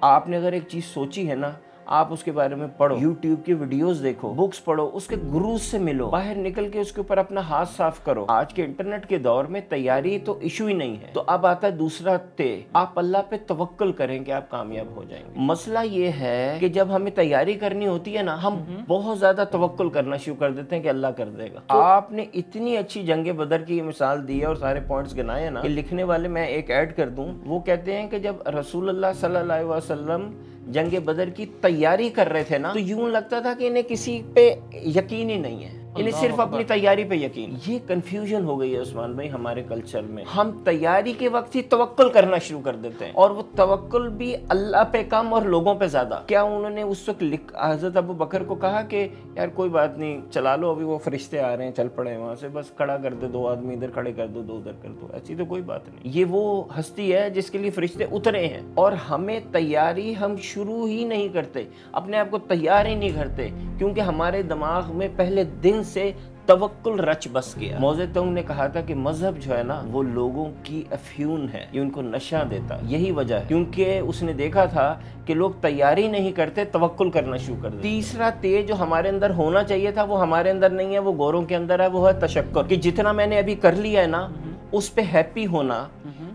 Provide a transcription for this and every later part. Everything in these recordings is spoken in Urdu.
آپ نے اگر ایک چیز سوچی ہے نا آپ اس کے بارے میں پڑھو۔ یوٹیوب کی ویڈیوز دیکھو۔ بکس پڑھو۔ اس کے گروز سے ملو۔ باہر نکل کے اس کے اوپر اپنا ہاتھ صاف کرو۔ آج کے انٹرنیٹ کے دور میں تیاری تو ایشو ہی نہیں ہے۔ تو اب آتا ہے دوسرا تے۔ آپ اللہ پہ توکل کریں کہ آپ کامیاب ہو جائیں گے۔ مسئلہ یہ ہے کہ جب ہمیں تیاری کرنی ہوتی ہے نا ہم بہت زیادہ توکل کرنا شروع کر دیتے ہیں کہ اللہ کر دے گا۔ آپ نے اتنی اچھی جنگ بدر کی مثال دی ہے اور سارے پوائنٹس گنائے ہیں نا کہ لکھنے والے میں ایک ایڈ کر دوں۔ وہ کہتے ہیں کہ جب رسول اللہ صلی اللہ علیہ وسلم جنگ بدر کی تیاری کر رہے تھے نا، تو یوں لگتا تھا کہ انہیں کسی پہ یقین ہی نہیں ہے۔ انہیں صرف اپنی تیاری پہ یقین۔ یہ کنفیوژن ہو گئی ہے عثمان بھائی ہمارے کلچر میں۔ ہم تیاری کے وقت ہی توکل کرنا شروع کر دیتے ہیں۔ اور وہ توکل بھی اللہ پہ کم اور لوگوں پہ زیادہ۔ کیا انہوں نے اس وقت حضرت ابو بکر کو کہا کہ یار کوئی بات نہیں چلا لو ابھی وہ فرشتے آ رہے ہیں چل پڑے وہاں سے بس کھڑا کر دے دو آدمی ادھر کھڑے کر دو دو ادھر کر دو۔ ایسی تو کوئی بات نہیں۔ یہ وہ ہستی ہے جس کے لیے فرشتے اترے ہیں۔ اور ہمیں تیاری ہم شروع ہی نہیں کرتے۔ اپنے آپ کو تیار ہی نہیں کرتے۔ کیونکہ ہمارے دماغ میں پہلے دن سے توکل رچ بس گیا۔ موزے تنگ نے کہا تھا کہ مذہب جو ہے نا، وہ لوگوں کی افیون ہے، یہ ان کو نشہ دیتا۔ یہی وجہ ہے۔ کیونکہ اس نے دیکھا تھا کہ لوگ تیاری نہیں کرتے، توکل کرنا شروع کر دیتے۔ تیسرا تیز جو ہمارے اندر ہونا چاہیے تھا، وہ ہمارے اندر نہیں ہے، وہ گوروں کے اندر ہے، وہ ہے تشکر۔ کہ جتنا میں نے ابھی کر لیا ہے نا اس پہ ہیپی ہونا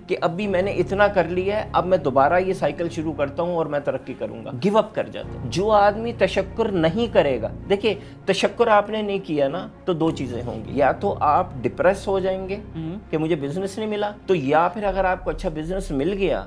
کہ ابھی میں نے اتنا کر لیا ہے اب میں دوبارہ یہ سائیکل شروع کرتا ہوں اور میں ترقی کروں گا۔ گیو اپ کر جاتا ہوں۔ جو آدمی تشکر نہیں کرے گا دیکھیں تشکر آپ نے نہیں کیا نا تو دو چیزیں ہوں گی۔ یا تو آپ ڈپریس ہو جائیں گے کہ مجھے بزنس نہیں ملا تو یا پھر اگر آپ کو اچھا بزنس مل گیا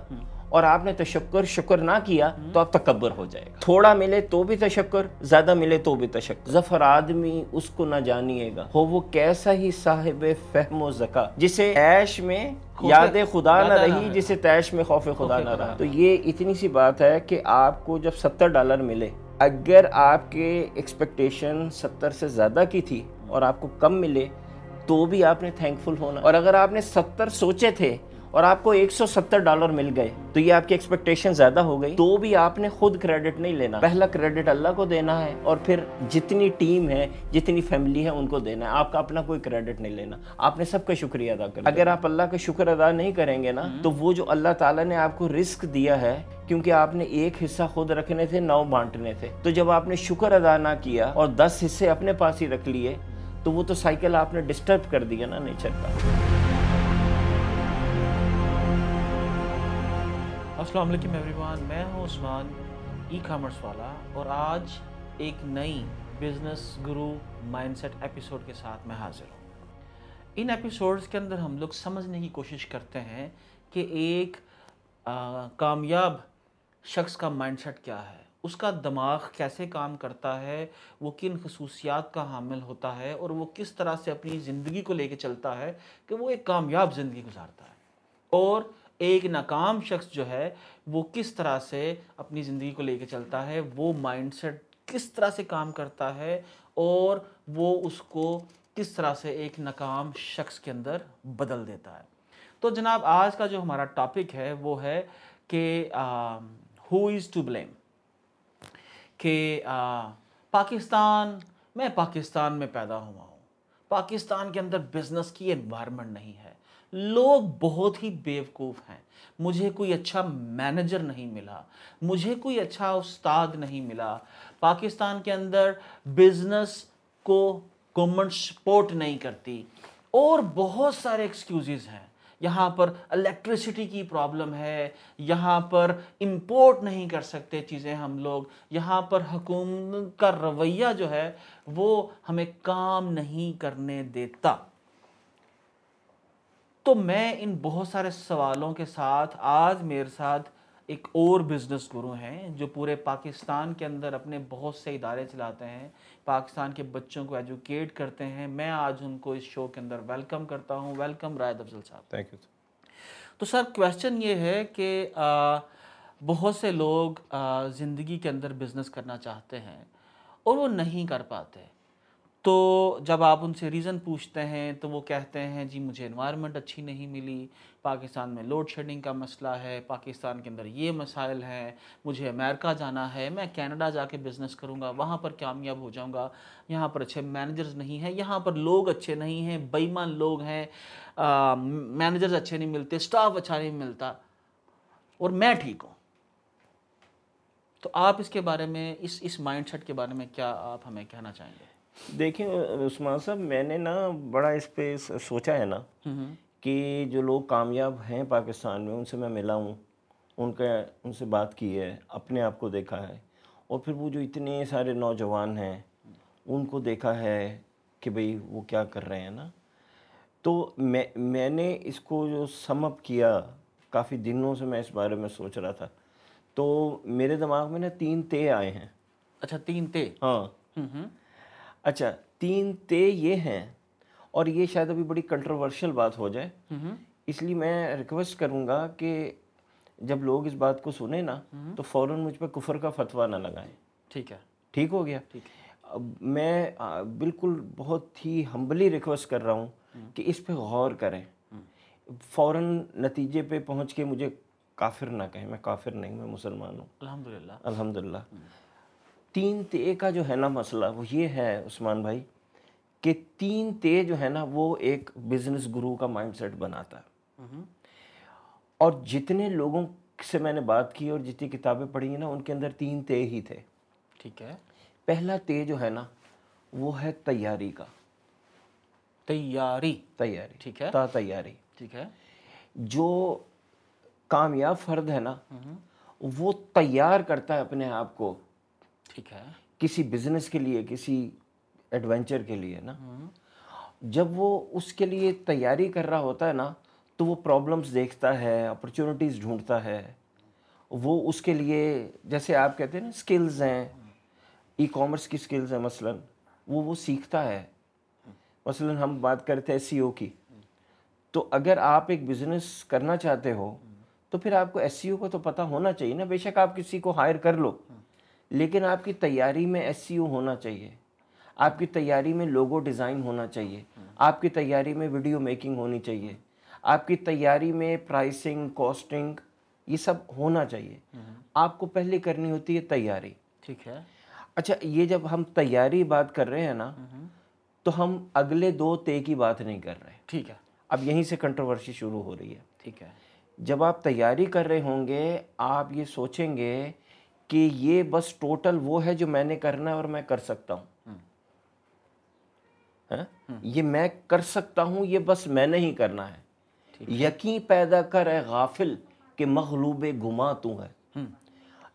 اور آپ نے تشکر شکر نہ کیا تو آپ تکبر ہو جائے گا۔ تھوڑا ملے تو بھی تشکر زیادہ ملے تو بھی تشکر۔ ظفر آدمی اس کو نہ جانیے گا۔ ہو وہ کیسا ہی صاحب فہم و زکا جسے عیش میں یاد خدا نہ رہی جسے تیش میں خوف خدا نہ رہا۔ تو یہ اتنی سی بات ہے کہ آپ کو جب ستر ڈالر ملے اگر آپ کے ایکسپیکٹیشن ستر سے زیادہ کی تھی اور آپ کو کم ملے تو بھی آپ نے تھینکفل ہونا۔ اور اگر آپ نے ستر سوچے تھے اور آپ کو ایک سو ستر ڈالر مل گئے تو یہ آپ کی ایکسپیکٹیشن زیادہ ہو گئی۔ تو بھی آپ نے خود کریڈٹ نہیں لینا۔ پہلا کریڈٹ اللہ کو دینا ہے اور پھر جتنی ٹیم ہے جتنی فیملی ہے ان کو دینا ہے۔ آپ کا اپنا کوئی کریڈٹ نہیں لینا۔ آپ نے سب کا شکریہ ادا کرنا اگر آپ اللہ کا شکر ادا نہیں کریں گے نا تو وہ جو اللہ تعالیٰ نے آپ کو رسک دیا ہے کیونکہ آپ نے ایک حصہ خود رکھنے تھے نو بانٹنے تھے۔ تو جب آپ نے شکر ادا نہ کیا اور دس حصے اپنے پاس ہی رکھ لیے تو وہ تو سائیکل آپ نے ڈسٹرب کر دیا نا نیچر کا۔ السلام علیکم ایوری ون میں ہوں عثمان ای کامرس والا، اور آج ایک نئی بزنس گرو مائنڈ سیٹ ایپیسوڈ کے ساتھ میں حاضر ہوں۔ ان ایپیسوڈز کے اندر ہم لوگ سمجھنے کی کوشش کرتے ہیں کہ ایک کامیاب شخص کا مائنڈ سیٹ کیا ہے، اس کا دماغ کیسے کام کرتا ہے، وہ کن خصوصیات کا حامل ہوتا ہے، اور وہ کس طرح سے اپنی زندگی کو لے کے چلتا ہے کہ وہ ایک کامیاب زندگی گزارتا ہے۔ اور ایک ناکام شخص جو ہے، وہ کس طرح سے اپنی زندگی کو لے کے چلتا ہے، وہ مائنڈ سیٹ کس طرح سے کام کرتا ہے، اور وہ اس کو کس طرح سے ایک ناکام شخص کے اندر بدل دیتا ہے۔ تو جناب، آج کا جو ہمارا ٹاپک ہے، وہ ہے کہ ہو از ٹو بلیم کہ پاکستان، میں پاکستان میں پیدا ہوا ہوں۔ پاکستان کے اندر بزنس کی انوائرمنٹ نہیں ہے۔ لوگ بہت ہی بیوقوف ہیں۔ مجھے کوئی اچھا مینیجر نہیں ملا۔ مجھے کوئی اچھا استاد نہیں ملا۔ پاکستان کے اندر بزنس کو گورنمنٹ سپورٹ نہیں کرتی۔ اور بہت سارے ایکسکیوزز ہیں۔ یہاں پر الیکٹریسٹی کی پرابلم ہے۔ یہاں پر امپورٹ نہیں کر سکتے چیزیں ہم لوگ۔ یہاں پر حکومت کا رویہ جو ہے وہ ہمیں کام نہیں کرنے دیتا۔ تو میں ان بہت سارے سوالوں کے ساتھ آج میرے ساتھ ایک اور بزنس گرو ہیں جو پورے پاکستان کے اندر اپنے بہت سے ادارے چلاتے ہیں پاکستان کے بچوں کو ایجوکیٹ کرتے ہیں۔ میں آج ان کو اس شو کے اندر ویلکم کرتا ہوں۔ ویلکم رائد افضل صاحب۔ تھینک یو تو سر کویشچن یہ ہے کہ بہت سے لوگ زندگی کے اندر بزنس کرنا چاہتے ہیں اور وہ نہیں کر پاتے۔ تو جب آپ ان سے ریزن پوچھتے ہیں تو وہ کہتے ہیں جی مجھے انوائرمنٹ اچھی نہیں ملی، پاکستان میں لوڈ شیڈنگ کا مسئلہ ہے، پاکستان کے اندر یہ مسائل ہیں، مجھے امریکہ جانا ہے، میں کینیڈا جا کے بزنس کروں گا، وہاں پر کامیاب ہو جاؤں گا۔ یہاں پر اچھے مینیجرز نہیں ہیں، یہاں پر لوگ اچھے نہیں ہیں بےمان لوگ ہیں مینیجرز اچھے نہیں ملتے سٹاف اچھا نہیں ملتا، اور میں ٹھیک ہوں۔ تو آپ اس کے بارے میں، اس اس مائنڈ سیٹ کے بارے میں کیا آپ ہمیں کہنا چاہیں گے؟ دیکھیں عثمان صاحب میں نے نا بڑا اس پہ سوچا ہے نا کہ جو لوگ کامیاب ہیں پاکستان میں ان سے میں ملا ہوں۔ ان کا ان سے بات کی ہے اپنے آپ کو دیکھا ہے۔ اور پھر وہ جو اتنے سارے نوجوان ہیں ان کو دیکھا ہے کہ بھئی وہ کیا کر رہے ہیں نا۔ تو میں میں نے اس کو جو سم اپ کیا کافی دنوں سے میں اس بارے میں سوچ رہا تھا۔ تو میرے دماغ میں نا تین تے آئے ہیں۔ اچھا تین تے۔ ہاں۔ اچھا تین تے یہ ہیں اور یہ شاید ابھی بڑی کنٹروورشل بات ہو جائے۔ اس لیے میں ریکویسٹ کروں گا کہ جب لوگ اس بات کو سنیں نا تو فوراً مجھ پہ کفر کا فتویٰ نہ لگائیں۔ ٹھیک ہے۔ ٹھیک ہو گیا؟ میں بالکل بہت ہی ہمبلی ریکویسٹ کر رہا ہوں کہ اس پہ غور کریں۔ فوراً نتیجے پہ پہنچ کے مجھے کافر نہ کہیں۔ میں کافر نہیں میں مسلمان ہوں۔ الحمدللہ۔ الحمدللہ۔ تین تے کا جو ہے نا مسئلہ وہ یہ ہے عثمان بھائی کہ تین تے جو ہے نا وہ ایک بزنس گرو کا مائنڈ سیٹ بناتا ہے۔ اور جتنے لوگوں سے میں نے بات کی اور جتنی کتابیں پڑھی ہیں نا ان کے اندر تین تے ہی تھے۔ ٹھیک ہے۔ پہلا تے جو ہے نا وہ ہے تیاری کا۔ تیاری۔ تیاری۔ ٹھیک ہے۔ تا تیاری۔ ٹھیک ہے۔ جو کامیاب فرد ہے نا وہ تیار کرتا ہے اپنے آپ کو۔ ٹھیک ہے۔ کسی بزنس کے لیے کسی ایڈونچر کے لیے نا۔ جب وہ اس کے لیے تیاری کر رہا ہوتا ہے نا تو وہ پرابلمس دیکھتا ہے اپرچونیٹیز ڈھونڈتا ہے۔ وہ اس کے لیے جیسے آپ کہتے ہیں نا سکلز ہیں۔ ای کامرس کی سکلز ہیں مثلا۔ وہ وہ سیکھتا ہے۔ مثلا ہم بات کرتے ہیں سی او کی۔ تو اگر آپ ایک بزنس کرنا چاہتے ہو تو پھر آپ کو ایس سی او کا تو پتہ ہونا چاہیے نا۔ بے شک آپ کسی کو ہائر کر لو۔ لیکن آپ کی تیاری میں ایس سی او ہونا چاہیے۔ آپ کی تیاری میں لوگو ڈیزائن ہونا چاہیے۔ آپ کی تیاری میں ویڈیو میکنگ ہونی چاہیے۔ آپ کی تیاری میں پرائسنگ کاسٹنگ یہ سب ہونا چاہیے۔ آپ کو پہلے کرنی ہوتی ہے تیاری۔ ٹھیک ہے۔ اچھا یہ جب ہم تیاری بات کر رہے ہیں نا تو ہم اگلے دو تے کی بات نہیں کر رہے۔ ٹھیک ہے۔ اب یہیں سے کنٹروورسی شروع ہو رہی ہے۔ ٹھیک ہے۔ جب آپ تیاری کر رہے ہوں گے آپ یہ سوچیں گے کہ یہ بس ٹوٹل وہ ہے جو میں نے کرنا ہے اور میں کر سکتا ہوں۔ ہاں؟ یہ میں کر سکتا ہوں یہ بس میں نے ہی کرنا ہے۔ یقین پیدا کر اے غافل کہ مغلوب گما تو ہے۔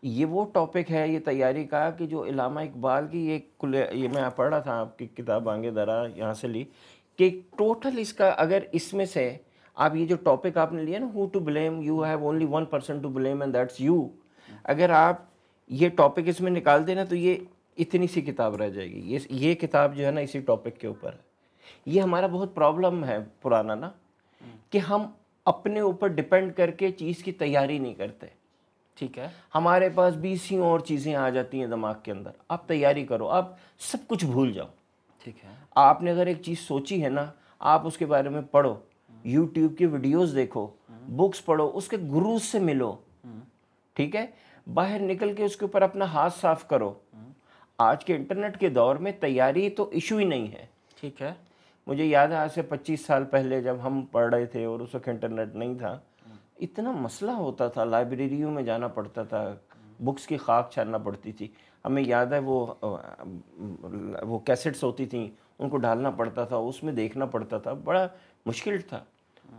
یہ وہ ٹاپک ہے یہ تیاری کا کہ جو علامہ اقبال کی یہ یہ میں پڑھ رہا تھا آپ کی کتاب آنگے درا یہاں سے لی کہ ٹوٹل اس کا اگر اس میں سے آپ یہ جو ٹاپک آپ نے لیا نا ہو to blame you have only one person to blame and that's you اگر آپ یہ ٹاپک اس میں نکال دیں نا تو یہ اتنی سی کتاب رہ جائے گی۔ یہ یہ کتاب جو ہے نا اسی ٹاپک کے اوپر ہے۔ یہ ہمارا بہت پرابلم ہے پرانا نا کہ ہم اپنے اوپر ڈپینڈ کر کے چیز کی تیاری نہیں کرتے۔ ٹھیک ہے۔ ہمارے پاس بیسیوں اور چیزیں آ جاتی ہیں دماغ کے اندر۔ آپ تیاری کرو آپ سب کچھ بھول جاؤ۔ ٹھیک ہے۔ آپ نے اگر ایک چیز سوچی ہے نا آپ اس کے بارے میں پڑھو۔ یوٹیوب کی ویڈیوز دیکھو بکس پڑھو اس کے گروز سے ملو۔ ٹھیک ہے؟ باہر نکل کے اس کے اوپر اپنا ہاتھ صاف کرو۔ آج کے انٹرنیٹ کے دور میں تیاری تو ایشو ہی نہیں ہے۔ ٹھیک ہے۔ مجھے یاد ہے آج سے پچیس سال پہلے جب ہم پڑھ رہے تھے اور اس وقت انٹرنیٹ نہیں تھا اتنا مسئلہ ہوتا تھا۔ لائبریریوں میں جانا پڑتا تھا بکس کی خاک چھاننا پڑتی تھی۔ ہمیں یاد ہے وہ وہ کیسٹس ہوتی تھیں ان کو ڈالنا پڑتا تھا اس میں دیکھنا پڑتا تھا۔ بڑا مشکل تھا۔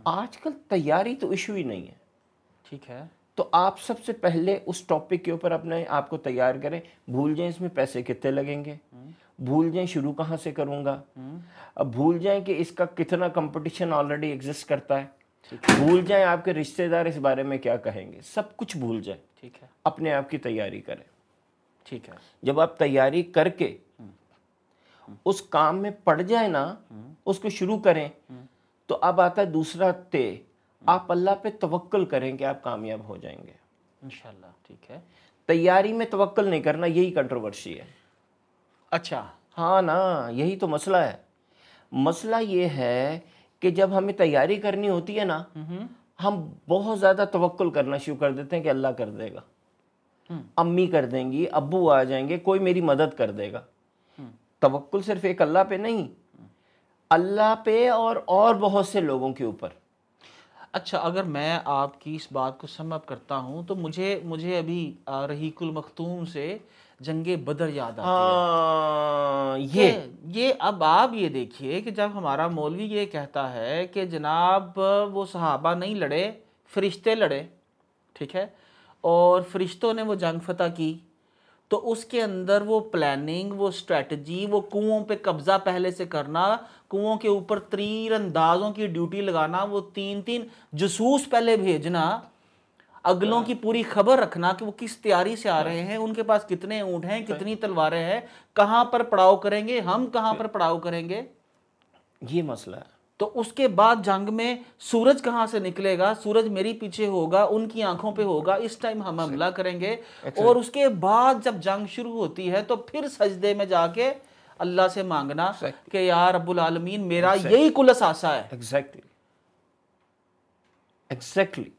آج کل تیاری تو ایشو ہی نہیں ہے۔ ٹھیک ہے۔ تو آپ سب سے پہلے اس ٹاپک کے اوپر اپنے آپ کو تیار کریں۔ بھول جائیں اس میں پیسے کتنے لگیں گے؟ بھول جائیں شروع کہاں سے کروں گا؟ اب بھول جائیں کہ اس کا کتنا کمپٹیشن آلریڈی ایگزسٹ کرتا ہے۔ بھول جائیں آپ کے رشتہ دار اس بارے میں کیا کہیں گے؟ سب کچھ بھول جائیں۔ ٹھیک ہے۔ اپنے آپ کی تیاری کریں۔ ٹھیک ہے۔ جب آپ تیاری کر کے اس کام میں پڑ جائیں نا اس کو شروع کریں تو اب آتا ہے دوسرا تے۔ آپ اللہ پہ توکل کریں کہ آپ کامیاب ہو جائیں گے۔ انشاءاللہ ٹھیک ہے۔ تیاری میں توکل نہیں کرنا یہی کنٹروورسی ہے۔ اچھا۔ ہاں نا یہی تو مسئلہ ہے۔ مسئلہ یہ ہے کہ جب ہمیں تیاری کرنی ہوتی ہے نا ہم بہت زیادہ توکل کرنا شروع کر دیتے ہیں کہ اللہ کر دے گا۔ امی کر دیں گی ابو آ جائیں گے کوئی میری مدد کر دے گا۔ توکل صرف ایک اللہ پہ نہیں۔ اللہ پہ اور اور بہت سے لوگوں کے اوپر۔ اچھا اگر میں آپ کی اس بات کو سم اپ کرتا ہوں تو مجھے مجھے ابھی رحیق المختوم سے جنگ بدر یاد آتی ہے۔ ہاں یہ۔ اب آپ یہ دیکھیے کہ جب ہمارا مولوی یہ کہتا ہے کہ جناب وہ صحابہ نہیں لڑے فرشتے لڑے ٹھیک ہے اور فرشتوں نے وہ جنگ فتح کی تو اس کے اندر وہ پلاننگ وہ اسٹریٹجی وہ کنوؤں پہ قبضہ پہلے سے کرنا کنوؤں کے اوپر تیر اندازوں کی ڈیوٹی لگانا وہ تین تین جسوس پہلے بھیجنا۔ اگلوں کی پوری خبر رکھنا کہ وہ کس تیاری سے آ رہے ہیں ان کے پاس کتنے اونٹ ہیں کتنی تلواریں ہیں کہاں پر پڑاؤ کریں گے ہم کہاں پر پڑاؤ کریں گے۔ یہ مسئلہ ہے۔ تو اس کے بعد جنگ میں سورج کہاں سے نکلے گا؟ سورج میری پیچھے ہوگا ان کی آنکھوں پہ ہوگا اس ٹائم ہم حملہ کریں گے۔ اور اس کے بعد جب جنگ شروع ہوتی ہے تو پھر سجدے میں جا کے اللہ سے مانگنا کہ یا رب العالمین میرا یہی کل اثاثہ ہے۔ ایگزیکٹلی ایگزیکٹلی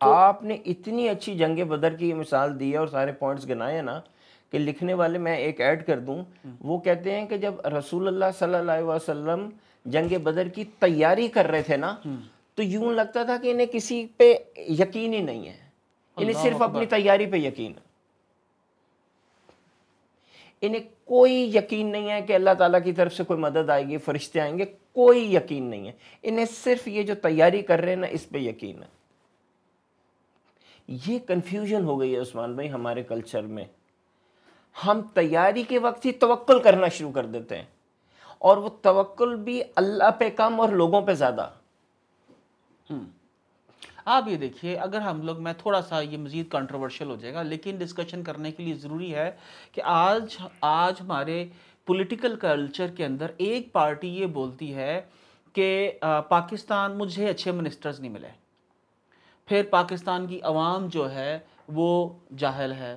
آپ نے اتنی اچھی جنگ بدر کی مثال دی ہے اور سارے پوائنٹس گنائے ہیں نا کہ لکھنے والے میں ایک ایڈ کر دوں۔ وہ کہتے ہیں کہ جب رسول اللہ صلی اللہ علیہ وسلم جنگ بدر کی تیاری کر رہے تھے نا تو یوں لگتا تھا کہ انہیں کسی پہ یقین ہی نہیں ہے۔ انہیں صرف اپنی تیاری پہ یقین ہے۔ انہیں کوئی یقین نہیں ہے کہ اللہ تعالیٰ کی طرف سے کوئی مدد آئے گی، فرشتے آئیں گے، کوئی یقین نہیں ہے۔ انہیں صرف یہ جو تیاری کر رہے ہیں نا، اس پہ یقین ہے۔ یہ کنفیوژن ہو گئی ہے عثمان بھائی ہمارے کلچر میں۔ ہم تیاری کے وقت ہی توکل کرنا شروع کر دیتے ہیں۔ اور وہ توکل بھی اللہ پہ کم اور لوگوں پہ زیادہ۔ آپ یہ دیکھیے، اگر ہم لوگ، میں تھوڑا سا یہ مزید کنٹروورشل ہو جائے گا، لیکن ڈسکشن کرنے کے لیے ضروری ہے کہ آج آج ہمارے پولیٹیکل کلچر کے اندر ایک پارٹی یہ بولتی ہے کہ پاکستان مجھے اچھے منسٹرز نہیں ملے۔ پھر پاکستان کی عوام جو ہے، وہ جاہل ہے۔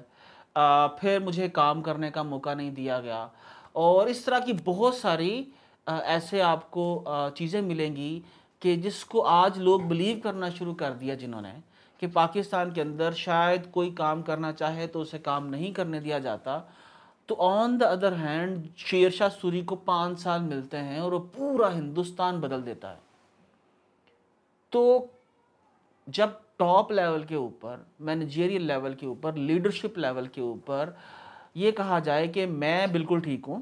پھر مجھے کام کرنے کا موقع نہیں دیا گیا۔ اور اس طرح کی بہت ساری ایسے آپ کو چیزیں ملیں گی کہ جس کو آج لوگ بلیو کرنا شروع کر دیا جنہوں نے کہ پاکستان کے اندر شاید کوئی کام کرنا چاہے تو اسے کام نہیں کرنے دیا جاتا، تو آن the other hand Sher Shah Suri کو پانچ سال ملتے ہیں اور وہ پورا ہندوستان بدل دیتا ہے۔ تو جب ٹاپ لیول کے اوپر مینیجیریل لیول کے اوپر لیڈرشپ لیول کے اوپر یہ کہا جائے کہ میں بالکل ٹھیک ہوں،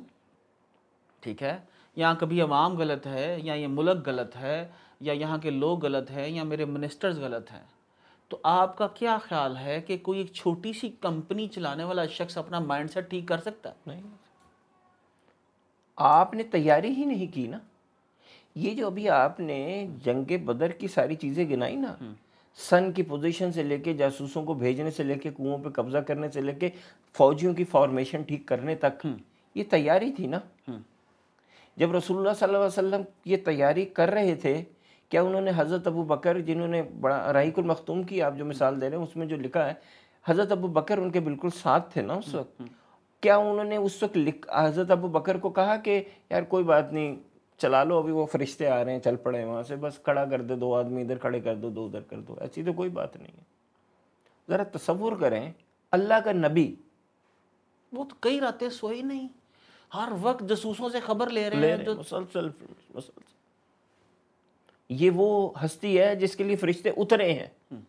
ٹھیک ہے یا کبھی عوام غلط ہے یا یہ ملک غلط ہے یا یہاں کے لوگ غلط ہیں یا میرے منسٹرز غلط ہیں تو آپ کا کیا خیال ہے کہ کوئی ایک چھوٹی سی کمپنی چلانے والا شخص اپنا مائنڈ سیٹ ٹھیک کر سکتا ہے؟ نہیں۔ آپ نے تیاری ہی نہیں کی نا۔ یہ جو ابھی آپ نے جنگ بدر کی ساری چیزیں گنائی نا سن کی پوزیشن سے لے کے جاسوسوں کو بھیجنے سے لے کے کنوؤں پہ قبضہ کرنے سے لے کے فوجیوں کی فارمیشن ٹھیک کرنے تک یہ تیاری تھی نا۔ جب رسول اللہ صلی اللہ علیہ وسلم یہ تیاری کر رہے تھے کیا انہوں نے حضرت ابو بکر جنہوں نے بڑا رحیق المختوم کی آپ جو مثال دے رہے ہیں اس میں جو لکھا ہے حضرت ابو بکر ان کے بالکل ساتھ تھے نا اس وقت۔ کیا انہوں نے اس وقت لکھ حضرت ابو بکر کو کہا کہ یار کوئی بات نہیں چلا لو ابھی وہ فرشتے آ رہے ہیں چل پڑے وہاں سے بس کھڑا کر دے دو آدمی ادھر کھڑے کر دو دو ادھر کر دو ایسی تو کوئی بات نہیں ہے۔ ذرا تصور کریں اللہ کا نبی وہ تو کئی راتیں سوئی نہیں ہر وقت جسوسوں سے خبر لے رہے ہیں مسلسل مسلسل۔ یہ وہ ہستی ہے جس کے لیے فرشتے اترے ہیں۔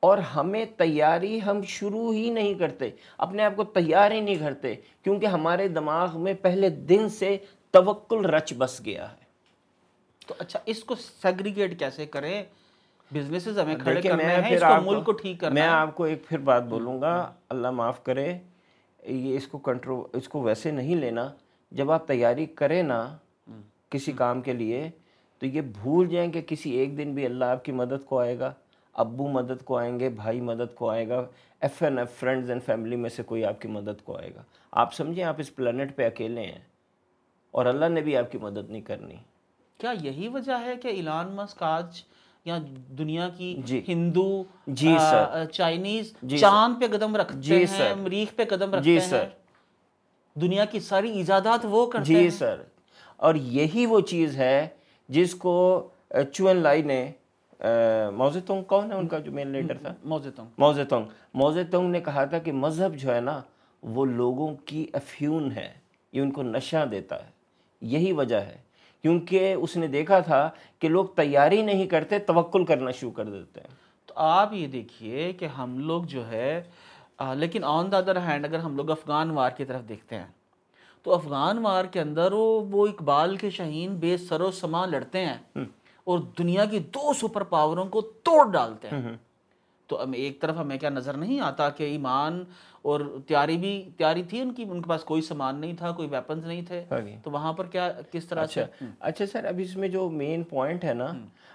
اور ہمیں تیاری ہم شروع ہی نہیں کرتے اپنے آپ کو تیار ہی نہیں کرتے کیونکہ ہمارے دماغ میں پہلے دن سے توکل رچ بس گیا ہے۔ تو اچھا اس کو سیگریگیٹ کیسے کریں؟ بزنسز ہمیں کھڑے کرنے ہیں پھر اس کو ملک کو ٹھیک کرنا میں ہے۔ آپ کو ایک پھر بات بولوں گا اللہ معاف کرے یہ اس کو کنٹرو اس کو ویسے نہیں لینا۔ جب آپ تیاری کریں نا کسی کام کے لیے تو یہ بھول جائیں کہ کسی ایک دن بھی اللہ آپ کی مدد کو آئے گا ابو مدد کو آئیں گے بھائی مدد کو آئے گا F N F friends and family میں سے کوئی آپ کی مدد کو آئے گا آپ سمجھیں آپ اس پلانٹ پہ اکیلے ہیں اور اللہ نے بھی آپ کی مدد نہیں کرنی کیا یہی وجہ ہے کہ ایلان مسک آج یا دنیا کی جی۔ ہندو جی، سر۔ چائنیز جی، چاند پہ قدم رکھتے جی، ہیں سر۔ مریخ پہ قدم جی، رکھتے سر۔ ہیں دنیا کی ساری ایجادات وہ کرتے جی ہیں سر اور یہی وہ چیز ہے جس کو چون لائی نے موزتونگ کون ہے ان کا جو مین لیڈر تھا؟ موزتوں موزتونگ موزتونگ نے کہا تھا کہ مذہب جو ہے نا وہ لوگوں کی افیون ہے یہ ان کو نشہ دیتا ہے۔ یہی وجہ ہے۔ کیونکہ اس نے دیکھا تھا کہ لوگ تیاری نہیں کرتے توکل کرنا شروع کر دیتے ہیں۔ تو آپ یہ دیکھیے کہ ہم لوگ جو ہے لیکن آن دا ادر ہینڈ اگر ہم لوگ افغان وار کی طرف دیکھتے ہیں تو افغان وار کے اندر وہ اقبال کے شہین بے سر و سما لڑتے ہیں اور دنیا کی دو سپر پاوروں کو توڑ ڈالتے ہیں۔ تو ایک طرف ہمیں کیا نظر نہیں آتا کہ ایمان اور تیاری بھی تیاری تھی ان کی ان کے پاس کوئی سامان نہیں تھا کوئی ویپنز نہیں تھے۔ ہاں جی۔ تو وہاں پر کیا کس طرح سے؟ اچھا, اچھا سر اب اس میں جو مین پوائنٹ ہے نا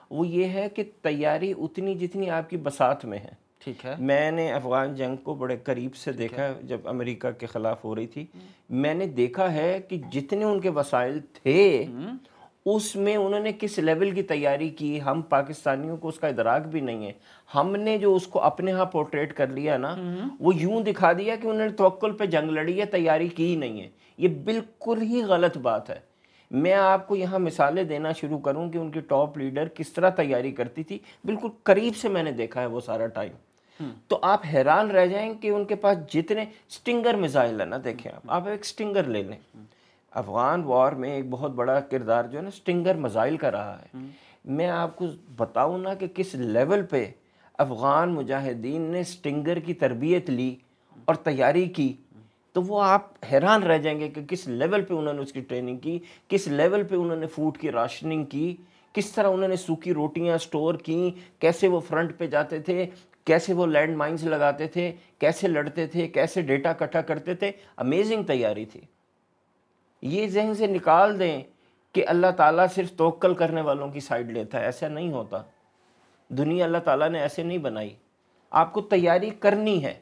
وہ یہ ہے کہ تیاری اتنی جتنی آپ کی بسات میں ہے۔ ٹھیک ہے۔ میں نے افغان جنگ کو بڑے قریب سے دیکھا ہے جب امریکہ کے خلاف ہو رہی تھی۔ میں نے دیکھا ہے کہ جتنے ان کے وسائل تھے اس میں انہوں نے کس لیول کی تیاری کی؟ ہم پاکستانیوں کو اس کا ادراک بھی نہیں ہے۔ ہم نے جو اس کو اپنے ہاں پورٹریٹ کر لیا نا وہ یوں دکھا دیا کہ انہوں نے توکل پہ جنگ لڑی ہے تیاری کی ہی نہیں ہے۔ یہ بالکل ہی غلط بات ہے۔ میں آپ کو یہاں مثالیں دینا شروع کروں کہ ان کی ٹاپ لیڈر کس طرح تیاری کرتی تھی۔ بالکل قریب سے میں نے دیکھا ہے وہ سارا ٹائم۔ تو آپ حیران رہ جائیں کہ ان کے پاس جتنے سٹنگر میزائل ہے نا، دیکھیں آپ آپ ایک سٹنگر لے لیں۔ افغان وار میں ایک بہت بڑا کردار جو ہے نا، سٹنگر مزائل کا رہا ہے۔ میں آپ کو بتاؤں نا کہ کس لیول پہ افغان مجاہدین نے سٹنگر کی تربیت لی اور تیاری کی۔ تو وہ آپ حیران رہ جائیں گے کہ کس لیول پہ انہوں نے اس کی ٹریننگ کی، کس لیول پہ انہوں نے فوڈ کی راشننگ کی، کس طرح انہوں نے سوکھی روٹیاں سٹور کی کیسے وہ فرنٹ پہ جاتے تھے کیسے وہ لینڈ مائنز لگاتے تھے، کیسے لڑتے تھے، کیسے ڈیٹا کٹھا کرتے تھے امیزنگ تیاری تھی۔ یہ ذہن سے نکال دیں کہ اللہ تعالیٰ صرف توکل کرنے والوں کی سائڈ لیتا ہے، ایسا نہیں ہوتا۔ دنیا اللہ تعالیٰ نے ایسے نہیں بنائی۔ آپ کو تیاری کرنی ہے۔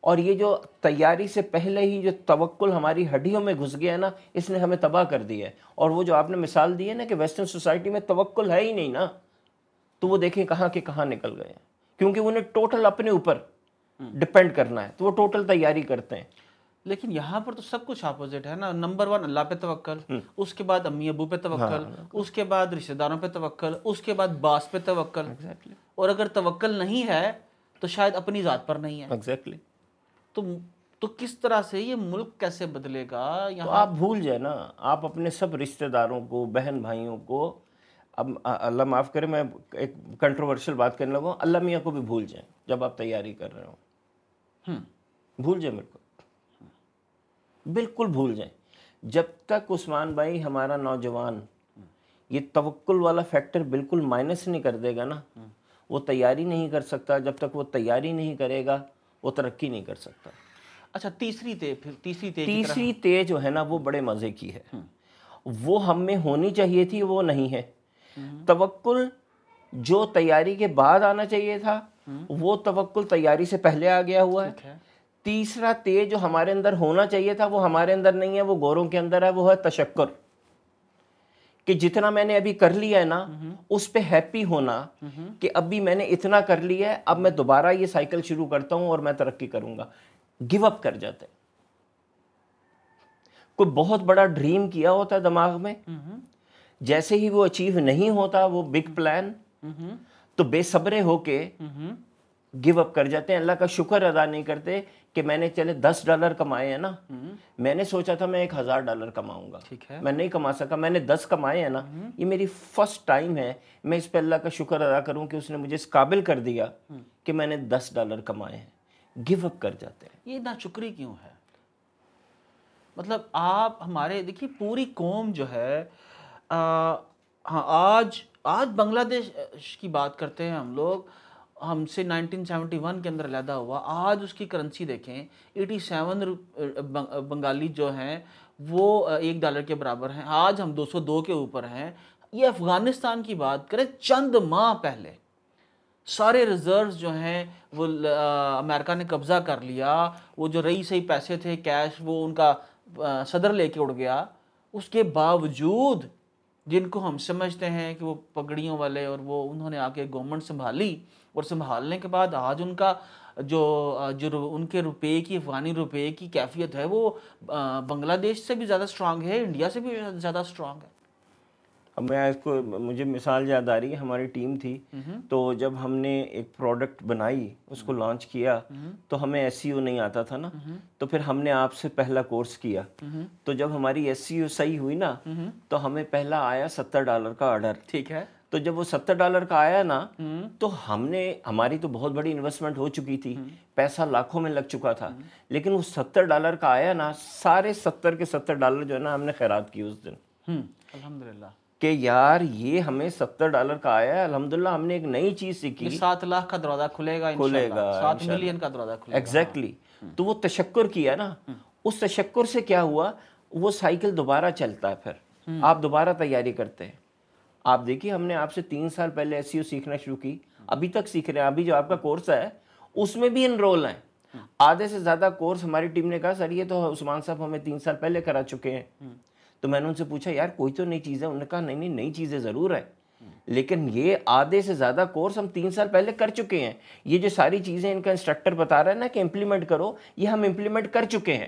اور یہ جو تیاری سے پہلے ہی جو توکل ہماری ہڈیوں میں گھس گیا ہے نا، اس نے ہمیں تباہ کر دیا ہے۔ اور وہ جو آپ نے مثال دی ہے نا کہ ویسٹرن سوسائٹی میں توکل ہے ہی نہیں نا، تو وہ دیکھیں کہاں کے کہاں نکل گئے ہیں۔ کیونکہ انہیں ٹوٹل اپنے اوپر ڈپینڈ کرنا ہے تو وہ ٹوٹل تیاری کرتے ہیں۔ لیکن یہاں پر تو سب کچھ اپوزٹ ہے نا۔ نمبر ون اللہ پہ توکل اس کے بعد امی ابو پہ توکل ہاں، اس کے بعد رشتہ داروں پہ توکل اس کے بعد باس پہ توکل۔ اور اگر توکل نہیں ہے تو شاید اپنی ذات پر نہیں ہے۔ تو تو کس طرح سے یہ ملک کیسے بدلے گا؟ آپ بھول جائیں نا آپ اپنے سب رشتہ داروں کو بہن بھائیوں کو اب اللہ معاف کرے میں ایک کنٹروورشل بات کرنے لگا اللہ میاں کو بھی بھول جائیں جب آپ تیاری کر رہے ہوں۔ بھول جائیں میرے کو۔ بالکل بھول جائیں۔ جب تک عثمان بھائی ہمارا نوجوان یہ توکل والا فیکٹر بالکل مائنس نہیں کر دے گا نا وہ تیاری نہیں کر سکتا۔ جب تک وہ تیاری نہیں کرے گا وہ ترقی نہیں کر سکتا۔ اچھا تیسری تے پھر تیسری تے تیسری تے جو ہے نا وہ بڑے مزے کی ہے۔ وہ ہم میں ہونی چاہیے تھی وہ نہیں ہے۔ توکل جو تیاری کے بعد آنا چاہیے تھا وہ توکل تیاری سے پہلے آ گیا ہوا ہے۔ تیسرا تیج جو ہمارے اندر ہونا چاہیے تھا وہ ہمارے اندر نہیں ہے وہ گوروں کے اندر ہے وہ ہے تشکر۔ کہ جتنا میں نے ابھی کر لیا ہے نا اس پہ ہیپی ہونا کہ ابھی میں نے اتنا کر لیا ہے اب میں دوبارہ یہ سائیکل شروع کرتا ہوں اور میں ترقی کروں گا۔ گیو اپ کر جاتے۔ کوئی بہت بڑا ڈریم کیا ہوتا ہے دماغ میں جیسے ہی وہ اچیو نہیں ہوتا وہ بگ پلان تو بے صبرے ہو کے گیو اپ کر جاتے ہیں۔ اللہ کا شکر ادا نہیں کرتے کہ میں نے چلے دس ڈالر کمائے ہیں نا۔ میں نے سوچا تھا میں ایک ہزار ڈالر کماؤں گا۔ میں نہیں کما سکا میں نے دس کمائے ہیں نا۔ یہ میری فرسٹ ٹائم ہے۔ میں اس پہ اللہ کا شکر ادا کروں کہ اس نے مجھے اس قابل کر دیا کہ میں نے دس ڈالر کمائے ہیں۔ گیو اپ کر جاتے ہیں۔ یہ نا شکری کیوں ہے؟ مطلب آپ ہمارے دیکھیے پوری قوم جو ہے ہاں آج آج بنگلہ دیش کی بات کرتے ہیں ہم لوگ۔ ہم سے نائنٹین سیونٹی ون کے اندر علیحدہ ہوا۔ آج اس کی کرنسی دیکھیں، ایٹی سیون بنگالی جو ہیں، وہ ایک ڈالر کے برابر ہیں۔ آج ہم دو سو دو کے اوپر ہیں۔ یہ افغانستان کی بات کریں، چند ماہ پہلے سارے ریزروز جو ہیں، وہ امریکہ نے قبضہ کر لیا۔ وہ جو رئی صحیح پیسے تھے کیش وہ ان کا صدر لے کے اڑ گیا۔ اس کے باوجود جن کو ہم سمجھتے ہیں کہ وہ پگڑیوں والے اور وہ انہوں نے آ کے گورنمنٹ سنبھالی اور سنبھالنے کے بعد آج ان کا جو جو ان کے روپے کی افغانی روپے کی کیفیت ہے وہ بنگلہ دیش سے بھی زیادہ سٹرانگ ہے، انڈیا سے بھی زیادہ سٹرانگ ہے۔ اب میں اس کو مجھے مثال یاد آ رہی ہے ہماری ٹیم تھی۔ تو جب ہم نے ایک پروڈکٹ بنائی اس کو لانچ کیا تو ہمیں ایس سی او نہیں آتا تھا نا۔ تو پھر ہم نے آپ سے پہلا کورس کیا۔ تو جب ہماری ایس سی او صحیح ہوئی نا تو ہمیں پہلا آیا ستر ڈالر کا آرڈر ٹھیک ہے۔ تو جب وہ ستر ڈالر کا آیا نا تو ہم نے ہماری تو بہت بڑی انویسٹمنٹ ہو چکی تھی۔ پیسہ لاکھوں میں لگ چکا تھا۔ لیکن وہ ستر ڈالر کا آیا نا سارے ستر کے ستر ڈالر جو ہے نا ہم نے خیرات کی اس دن۔ الحمد للہ کہ یار یہ ہمیں ستر ڈالر کا آیا ہے الحمدللہ ہم نے ایک نئی چیز سیکھی۔ سات لاکھ کا دروازہ کھلے گا کھلے گا سات ملین کا دروازہ کھلے ایگزیکٹلی تو وہ تشکر کیا نا۔ اس تشکر سے کیا ہوا؟ وہ سائیکل دوبارہ چلتا ہے پھر۔ آپ دوبارہ تیاری کرتے ہیں۔ آپ دیکھیے ہم نے آپ سے تین سال پہلے ایس سی سیکھنا شروع کی۔ ابھی تک سیکھ رہے ہیں۔ ابھی جو آپ کا کورس ہے اس میں بھی انرول ہیں۔ آدھے سے زیادہ کورس ہماری ٹیم نے کہا سر یہ تو عثمان صاحب ہمیں تین سال پہلے کرا چکے ہیں۔ تو میں نے ان سے پوچھا، یار، کوئی تو نئی چیز ہے انہوں نے کہا، نہیں نہیں، نئی چیزیں ضرور ہے لیکن یہ آدھے سے زیادہ کورس ہم تین سال پہلے کر چکے ہیں۔ یہ جو ساری چیزیں ان کا انسٹرکٹر بتا رہا ہے نا کہ امپلیمنٹ کرو، یہ ہم امپلیمنٹ کر چکے ہیں۔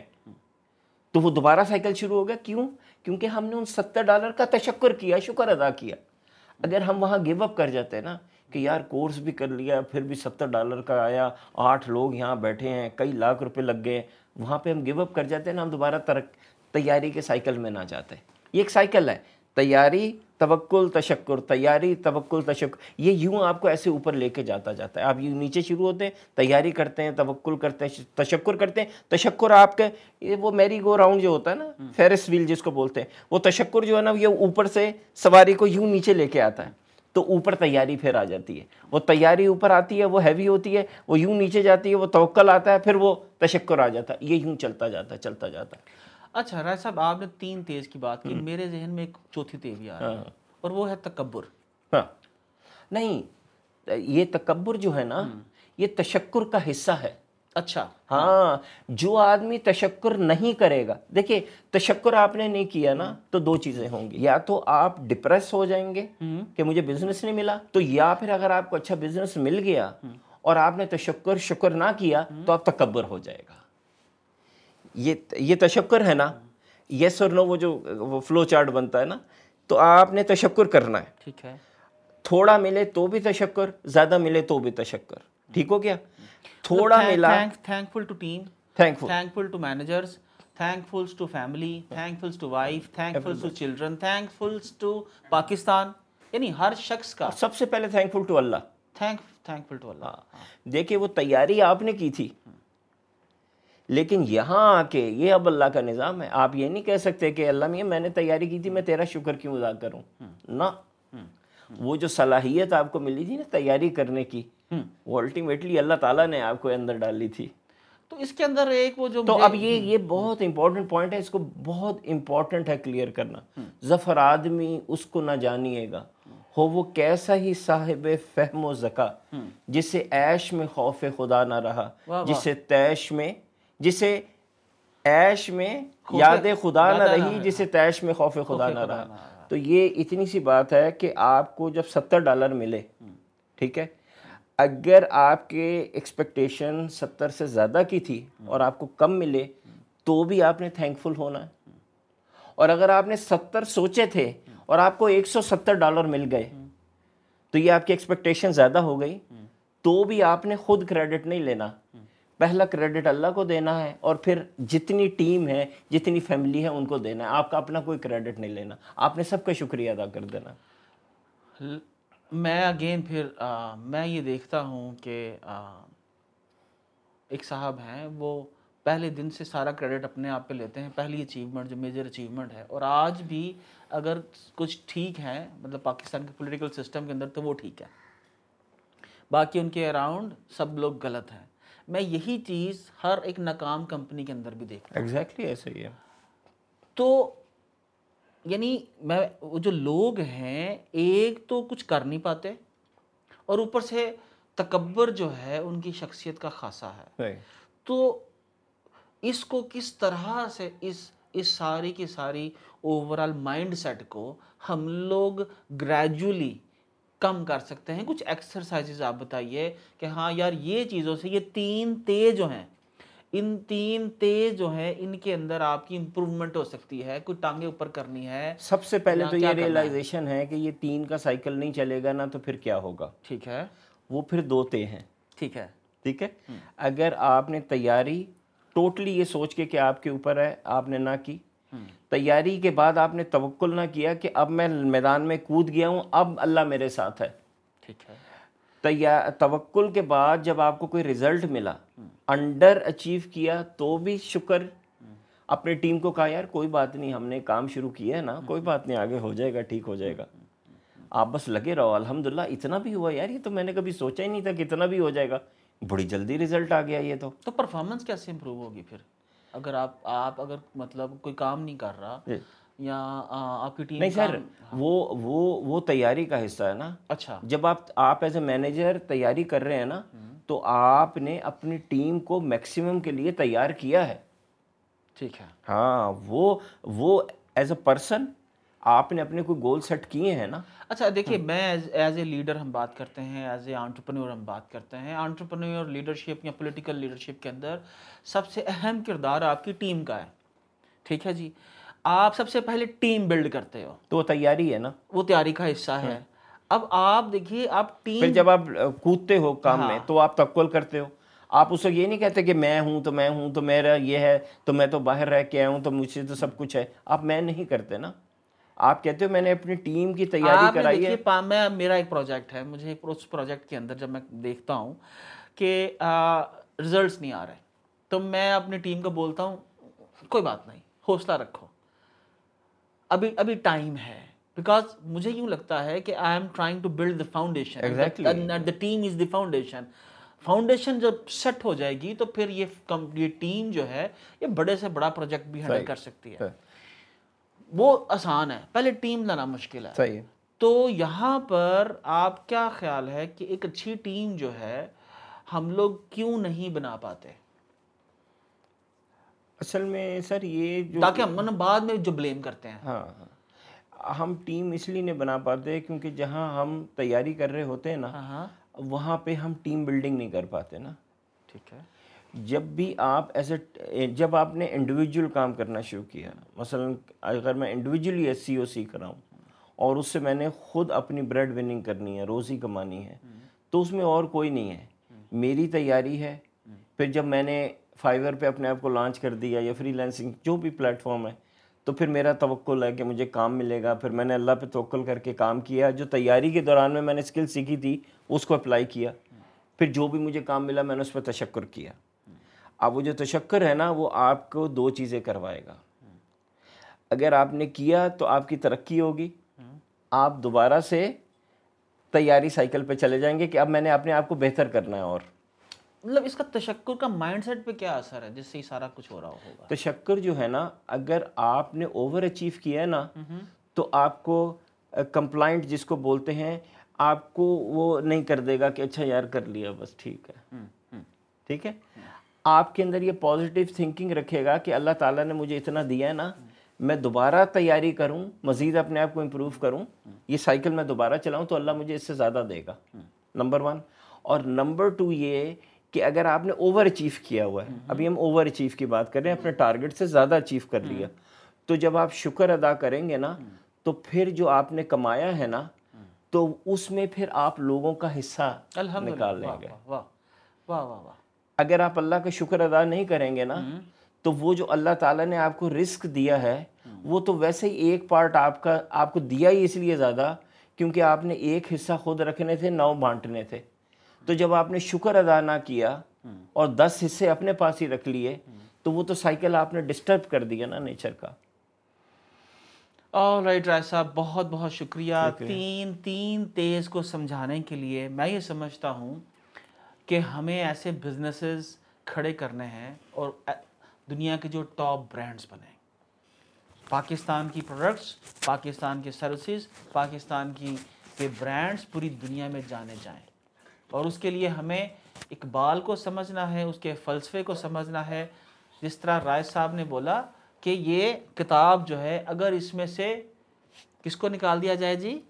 تو وہ دوبارہ سائیکل شروع ہو گیا۔ کیوں؟ کیونکہ ہم نے ان ستر ڈالر کا تشکر کیا، شکر ادا کیا۔ اگر ہم وہاں گیو اپ کر جاتے ہیں نا کہ یار کورس بھی کر لیا، پھر بھی ستر ڈالر کا آیا، آٹھ لوگ یہاں بیٹھے ہیں، کئی لاکھ روپے لگ گئے، وہاں پہ ہم گیو اپ کر جاتے ہیں نا، ہم دوبارہ ترق تیاری کے سائیکل میں نہ جاتے۔ یہ ایک سائیکل ہے۔ تیاری توکل تشکر۔ تیاری توکل تشکر۔ یہ یوں آپ کو ایسے اوپر لے کے جاتا جاتا ہے۔ آپ یوں نیچے شروع ہوتے ہیں تیاری کرتے ہیں توکل کرتے ہیں تشکر کرتے ہیں۔ تشکر آپ کے وہ میری گو راؤنڈ جو ہوتا ہے نا فیرس ویل جس کو بولتے ہیں وہ تشکر جو ہے نا یہ اوپر سے سواری کو یوں نیچے لے کے آتا ہے۔ تو اوپر تیاری پھر آ جاتی ہے۔ وہ تیاری اوپر آتی ہے وہ ہیوی ہوتی ہے وہ یوں نیچے جاتی ہے وہ توکل آتا ہے پھر وہ تشکر آ جاتا ہے۔ یہ یوں چلتا جاتا ہے چلتا جاتا ہے۔ اچھا رائے صاحب آپ نے تین تیز کی بات کی میرے ذہن میں ایک چوتھی تیز بھی آ رہی ہے۔ اور وہ ہے تکبر۔ ہاں۔ نہیں یہ تکبر جو ہے نا یہ تشکر کا حصہ ہے۔ اچھا۔ ہاں جو آدمی تشکر نہیں کرے گا دیکھیں تشکر آپ نے نہیں کیا نا تو دو چیزیں ہوں گی۔ یا تو آپ ڈپریس ہو جائیں گے کہ مجھے بزنس نہیں ملا تو یا پھر اگر آپ کو اچھا بزنس مل گیا اور آپ نے تشکر شکر نہ کیا تو آپ تکبر ہو جائے گا۔ یہ یہ تشکر ہے نا؟ یس اور نو وہ جو وہ فلو چارٹ بنتا ہے نا؟ تو آپ نے تشکر کرنا ہے۔ ٹھیک ہے۔ تھوڑا ملے تو بھی تشکر زیادہ ملے تو بھی تشکر۔ ٹھیک ہو گیا؟ تھوڑا ملا۔ Thankful to team thankful thankful to managers thankful to family thankful to wife thankful to children thankful to Pakistan یعنی ہر شخص کا سب سے پہلے thankful to Allah thank thankful to Allah دیکھیے وہ تیاری آپ نے کی تھی لیکن یہاں آ کے یہ اب اللہ کا نظام ہے آپ یہ نہیں کہہ سکتے کہ اللہ میاں میں نے تیاری کی تھی میں تیرا شکر کیوں ادا کروں؟ نہ۔ وہ جو صلاحیت آپ کو ملی تھی نا تیاری کرنے کی وہ الٹیمیٹلی اللہ تعالیٰ نے آپ کو اندر ڈالی تھی۔ تو اس کے اندر ایک وہ جو تو اب یہ یہ بہت امپورٹنٹ پوائنٹ ہے اس کو بہت امپورٹنٹ ہے کلیئر کرنا۔ ظفر آدمی اس کو نہ جانیے گا۔ ہو وہ کیسا ہی صاحب فہم و زکا جسے عیش میں خوف خدا نہ رہا جسے تیش میں جسے عیش میں یاد خدا نہ رہی جسے تیش میں خوف خدا نہ رہا۔ تو یہ اتنی سی بات ہے کہ آپ کو جب ستر ڈالر ملے ٹھیک ہے اگر آپ کے ایکسپیکٹیشن ستر سے زیادہ کی تھی اور آپ کو کم ملے تو بھی آپ نے تھینک فل ہونا۔ ہے اور اگر آپ نے ستر سوچے تھے اور آپ کو ایک سو ستر ڈالر مل گئے تو یہ آپ کی ایکسپیکٹیشن زیادہ ہو گئی۔ تو بھی آپ نے خود کریڈٹ نہیں لینا۔ پہلا کریڈٹ اللہ کو دینا ہے اور پھر جتنی ٹیم ہے، جتنی فیملی ہے، ان کو دینا ہے۔ آپ کا اپنا کوئی کریڈٹ نہیں لینا۔ آپ نے سب کا شکریہ ادا کر دینا۔ میں اگین پھر میں یہ دیکھتا ہوں کہ ایک صاحب ہیں، وہ پہلے دن سے سارا کریڈٹ اپنے آپ پہ لیتے ہیں۔ پہلی اچیومنٹ جو میجر اچیومنٹ ہے۔ اور آج بھی اگر کچھ ٹھیک ہے مطلب پاکستان کے پولیٹیکل سسٹم کے اندر، تو وہ ٹھیک ہے۔ باقی ان کے اراؤنڈ سب لوگ غلط ہیں۔ میں یہی چیز ہر ایک ناکام کمپنی کے اندر بھی دیکھتا ہوں۔ ایگزیکٹلی ایسا ہی ہے۔ تو یعنی میں وہ جو لوگ ہیں ایک تو کچھ کر نہیں پاتے اور اوپر سے تکبر جو ہے ان کی شخصیت کا خاصا ہے۔ تو اس کو کس طرح سے اس اس ساری کی ساری اوور آل مائنڈ سیٹ کو ہم لوگ گریجولی کم کر سکتے ہیں۔ کچھ ایکسرسائزز آپ بتائیے کہ ہاں یار یہ چیزوں سے یہ تین تے جو ہیں ان تین تیز جو ہیں ان کے اندر آپ کی امپروومنٹ ہو سکتی ہے کوئی ٹانگیں اوپر کرنی ہے سب سے پہلے تو یہ؟ ریئلائزیشن ہے؟ کہ یہ تین کا سائیکل نہیں چلے گا نا تو پھر کیا ہوگا؟ ٹھیک ہے۔ وہ پھر دو تے ہیں۔ ٹھیک ہے۔ ٹھیک ہے؟ اگر آپ نے تیاری ٹوٹلی یہ سوچ کے کہ آپ کے اوپر ہے آپ نے نہ کی تیاری کے بعد آپ نے توکل نہ کیا کہ اب میں میدان میں کود گیا ہوں اب اللہ میرے ساتھ ہے۔ ٹھیک ہے۔ توکل کے بعد جب آپ کو کوئی رزلٹ ملا انڈر اچیو کیا تو بھی شکر۔ اپنے ٹیم کو کہا یار کوئی بات نہیں ہم نے کام شروع کیا ہے نا کوئی بات نہیں آگے ہو جائے گا ٹھیک ہو جائے گا۔ آپ بس لگے رہو الحمدللہ اتنا بھی ہوا۔ یار یہ تو میں نے کبھی سوچا ہی نہیں تھا کہ اتنا بھی ہو جائے گا۔ بڑی جلدی رزلٹ آ گیا یہ تو۔ تو پرفارمنس کیسے امپروو ہوگی پھر؟ اگر آپ آپ اگر مطلب کوئی کام نہیں کر رہا جی۔ یا آپ کی ٹیم نہیں سر وہ وہ وہ تیاری کا حصہ ہے نا۔ اچھا۔ جب آپ آپ ایز اے مینیجر تیاری کر رہے ہیں نا تو آپ نے اپنی ٹیم کو میکسیمم کے لیے تیار کیا ہے۔ ٹھیک ہے۔ ہاں وہ وہ ایز اے پرسن آپ نے اپنے کوئی گول سیٹ کیے ہیں نا؟ اچھا دیکھیے میں ایز اے لیڈر ہم بات کرتے ہیں ایز اے آنٹرپرینور ہم بات کرتے ہیں۔ آنٹرپرینور لیڈرشپ یا پولیٹیکل لیڈرشپ کے اندر سب سے اہم کردار آپ کی ٹیم کا ہے۔ ٹھیک ہے جی؟ آپ سب سے پہلے ٹیم بلڈ کرتے ہو۔ تو وہ تیاری ہے نا؟ وہ تیاری کا حصہ ہے۔ اب آپ دیکھیے آپ پھر ٹیم جب آپ کودتے ہو کام میں تو آپ تکول کرتے ہو۔ آپ اس کو یہ نہیں کہتے کہ میں ہوں تو میں ہوں تو میرا یہ ہے تو میں تو باہر رہ کے آیا ہوں تو مجھ سے تو سب کچھ ہے۔ آپ میں نہیں کرتے نا؟ آپ کہتے ہو میں نے اپنی ٹیم کی تیاری کرائی ہے؟ میں میرا ایک پروجیکٹ ہے مجھے اس پروجیکٹ کے اندر جب میں دیکھتا ہوں کہ رزلٹس نہیں آ رہے تو میں اپنی ٹیم کو بولتا ہوں کوئی بات نہیں حوصلہ رکھو۔ ابھی ابھی ٹائم ہے بیکاز مجھے یوں لگتا ہے کہ I am trying to build the foundation. The team is the foundation foundation جب سیٹ ہو جائے گی تو پھر یہ یہ ٹیم جو ہے یہ بڑے سے بڑا پروجیکٹ بھی ہینڈل کر سکتی ہے۔ وہ آسان ہے پہلے ٹیم لانا مشکل ہے۔ صحیح تو یہاں پر آپ کیا خیال ہے کہ ایک اچھی ٹیم جو ہے ہم لوگ کیوں نہیں بنا پاتے؟ اصل میں سر یہ جو تاکہ ہم بعد میں جو بلیم کرتے ہیں۔ ہاں ہاں۔ ہم ٹیم اس لیے نہیں بنا پاتے کیونکہ جہاں ہم تیاری کر رہے ہوتے ہیں نا ہاں ہاں۔ وہاں پہ ہم ٹیم بلڈنگ نہیں کر پاتے نا۔ ٹھیک ہے۔ جب بھی آپ ایز اے جب آپ نے انڈیویجول کام کرنا شروع کیا، مثلا اگر میں انڈیویجولی ایس سی او سیکھ رہا ہوں اور اس سے میں نے خود اپنی بریڈ وننگ کرنی ہے، روزی کمانی ہے، تو اس میں اور کوئی نہیں ہے۔ میری تیاری ہے، پھر جب میں نے فائیور پہ اپنے آپ کو لانچ کر دیا یا فری لینسنگ جو بھی پلیٹ فارم ہے، تو پھر میرا توقل ہے کہ مجھے کام ملے گا۔ پھر میں نے اللہ پہ توقل کر کے کام کیا، جو تیاری کے دوران میں میں نے اسکل سیکھی تھی، اس کو اپلائی کیا۔ پھر جو بھی مجھے کام ملا، میں نے اس پہ تشکر کیا۔ اب وہ جو تشکر ہے نا وہ آپ کو دو چیزیں کروائے گا۔ اگر آپ نے کیا تو آپ کی ترقی ہوگی۔ آپ دوبارہ سے تیاری سائیکل پہ چلے جائیں گے کہ اب میں نے اپنے آپ کو بہتر کرنا ہے اور۔ مطلب اس کا تشکر کا مائنڈ سیٹ پہ کیا اثر ہے جس سے یہ سارا کچھ ہو رہا ہوگا؟ تشکر جو ہے نا اگر آپ نے اوور اچیو کیا ہے نا تو آپ کو کمپلائنٹ جس کو بولتے ہیں آپ کو وہ نہیں کر دے گا کہ اچھا یار کر لیا بس ٹھیک ہے۔ ٹھیک ہے؟ آپ کے اندر یہ پازیٹیو تھنکنگ رکھے گا کہ اللہ تعالیٰ نے مجھے اتنا دیا ہے نا میں دوبارہ تیاری کروں مزید اپنے آپ کو امپروو کروں یہ سائیکل میں دوبارہ چلاؤں تو اللہ مجھے اس سے زیادہ دے گا۔ نمبر ون اور نمبر ٹو یہ کہ اگر آپ نے اوور اچیو کیا ہوا ہے ابھی ہم اوور اچیو کی بات کر رہے ہیں اپنے ٹارگٹ سے زیادہ اچیو کر لیا۔ تو جب آپ شکر ادا کریں گے نا تو پھر جو آپ نے کمایا ہے نا تو اس میں پھر آپ لوگوں کا حصہ نکال لیں گے۔ واہ واہ واہ واہ۔ اگر آپ اللہ کا شکر ادا نہیں کریں گے نا تو وہ جو اللہ تعالیٰ نے آپ کو رزق دیا ہے وہ تو ویسے ہی ایک پارٹ آپ کا آپ کو دیا ہی اس لیے زیادہ کیونکہ آپ نے ایک حصہ خود رکھنے تھے نو بانٹنے تھے۔ تو جب آپ نے شکر ادا نہ کیا اور دس حصے اپنے پاس ہی رکھ لیے تو وہ تو سائیکل آپ نے ڈسٹرب کر دیا نا نیچر کا۔ آل رائٹ رائے صاحب بہت بہت شکریہ۔ تین تین تیز کو سمجھانے کے لیے میں یہ سمجھتا ہوں کہ ہمیں ایسے بزنسز کھڑے کرنے ہیں اور دنیا کے جو ٹاپ برانڈز بنے۔ پاکستان کی پروڈکٹس پاکستان کے سروسز پاکستان کی کے برانڈز پوری دنیا میں جانے جائیں۔ اور اس کے لیے ہمیں اقبال کو سمجھنا ہے، اس کے فلسفے کو سمجھنا ہے۔ جس طرح رائے صاحب نے بولا کہ یہ کتاب جو ہے، اگر اس میں سے کس کو نکال دیا جائے جی؟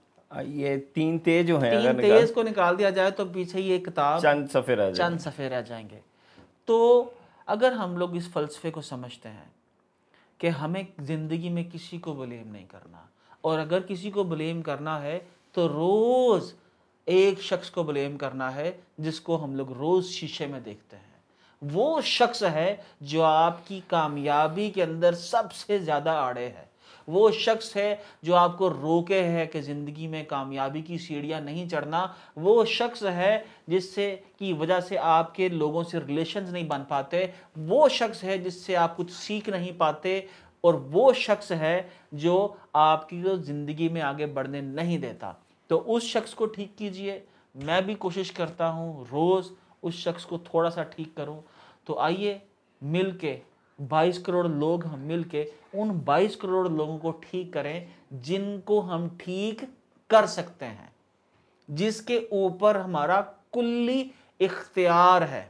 یہ تین تے جو ہیں تین تیز کو نکال دیا جائے تو پیچھے یہ کتاب چند صفحے رہ جائیں چند صفحے رہ جائیں گے۔ تو اگر ہم لوگ اس فلسفے کو سمجھتے ہیں کہ ہمیں زندگی میں کسی کو بلیم نہیں کرنا اور اگر کسی کو بلیم کرنا ہے تو روز ایک شخص کو بلیم کرنا ہے جس کو ہم لوگ روز شیشے میں دیکھتے ہیں۔ وہ شخص ہے جو آپ کی کامیابی کے اندر سب سے زیادہ آڑے ہے۔ وہ شخص ہے جو آپ کو روکے ہے کہ زندگی میں کامیابی کی سیڑھیاں نہیں چڑھنا، وہ شخص ہے جس سے کی وجہ سے آپ کے لوگوں سے ریلیشنز نہیں بن پاتے، وہ شخص ہے جس سے آپ کچھ سیکھ نہیں پاتے اور وہ شخص ہے جو آپ کی زندگی میں آگے بڑھنے نہیں دیتا۔ تو اس شخص کو ٹھیک کیجیے، میں بھی کوشش کرتا ہوں روز اس شخص کو تھوڑا سا ٹھیک کروں۔ تو آئیے مل کے بائیس کروڑ لوگ ہم مل کے ان بائیس کروڑ لوگوں کو ٹھیک کریں جن کو ہم ٹھیک کر سکتے ہیں، جس کے اوپر ہمارا کلی اختیار ہے۔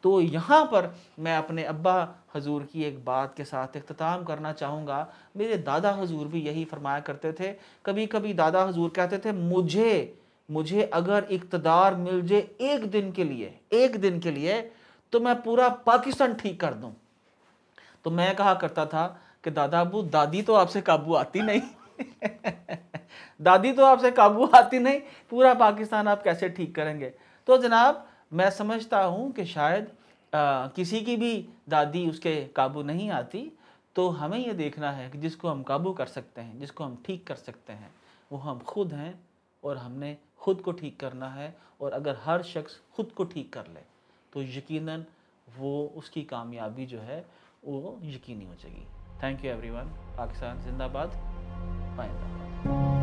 تو یہاں پر میں اپنے ابا حضور کی ایک بات کے ساتھ اختتام کرنا چاہوں گا۔ میرے دادا حضور بھی یہی فرمایا کرتے تھے۔ کبھی کبھی دادا حضور کہتے تھے، مجھے مجھے اگر اقتدار مل جائے ایک دن کے لیے، ایک دن کے لیے تو میں پورا پاکستان ٹھیک کر دوں۔ تو میں کہا کرتا تھا کہ دادا ابو، دادی تو آپ سے قابو آتی نہیں۔ دادی تو آپ سے قابو آتی نہیں، پورا پاکستان آپ کیسے ٹھیک کریں گے؟ تو جناب، میں سمجھتا ہوں کہ شاید کسی کی بھی دادی اس کے قابو نہیں آتی۔ تو ہمیں یہ دیکھنا ہے کہ جس کو ہم قابو کر سکتے ہیں، جس کو ہم ٹھیک کر سکتے ہیں، وہ ہم خود ہیں اور ہم نے خود کو ٹھیک کرنا ہے۔ اور اگر ہر شخص خود کو ٹھیک کر لے تو یقیناً وہ اس کی کامیابی جو ہے، وہ یقینی ہو جائے گی۔ Thank you every one Pakistan زندہ باد آئندہ باد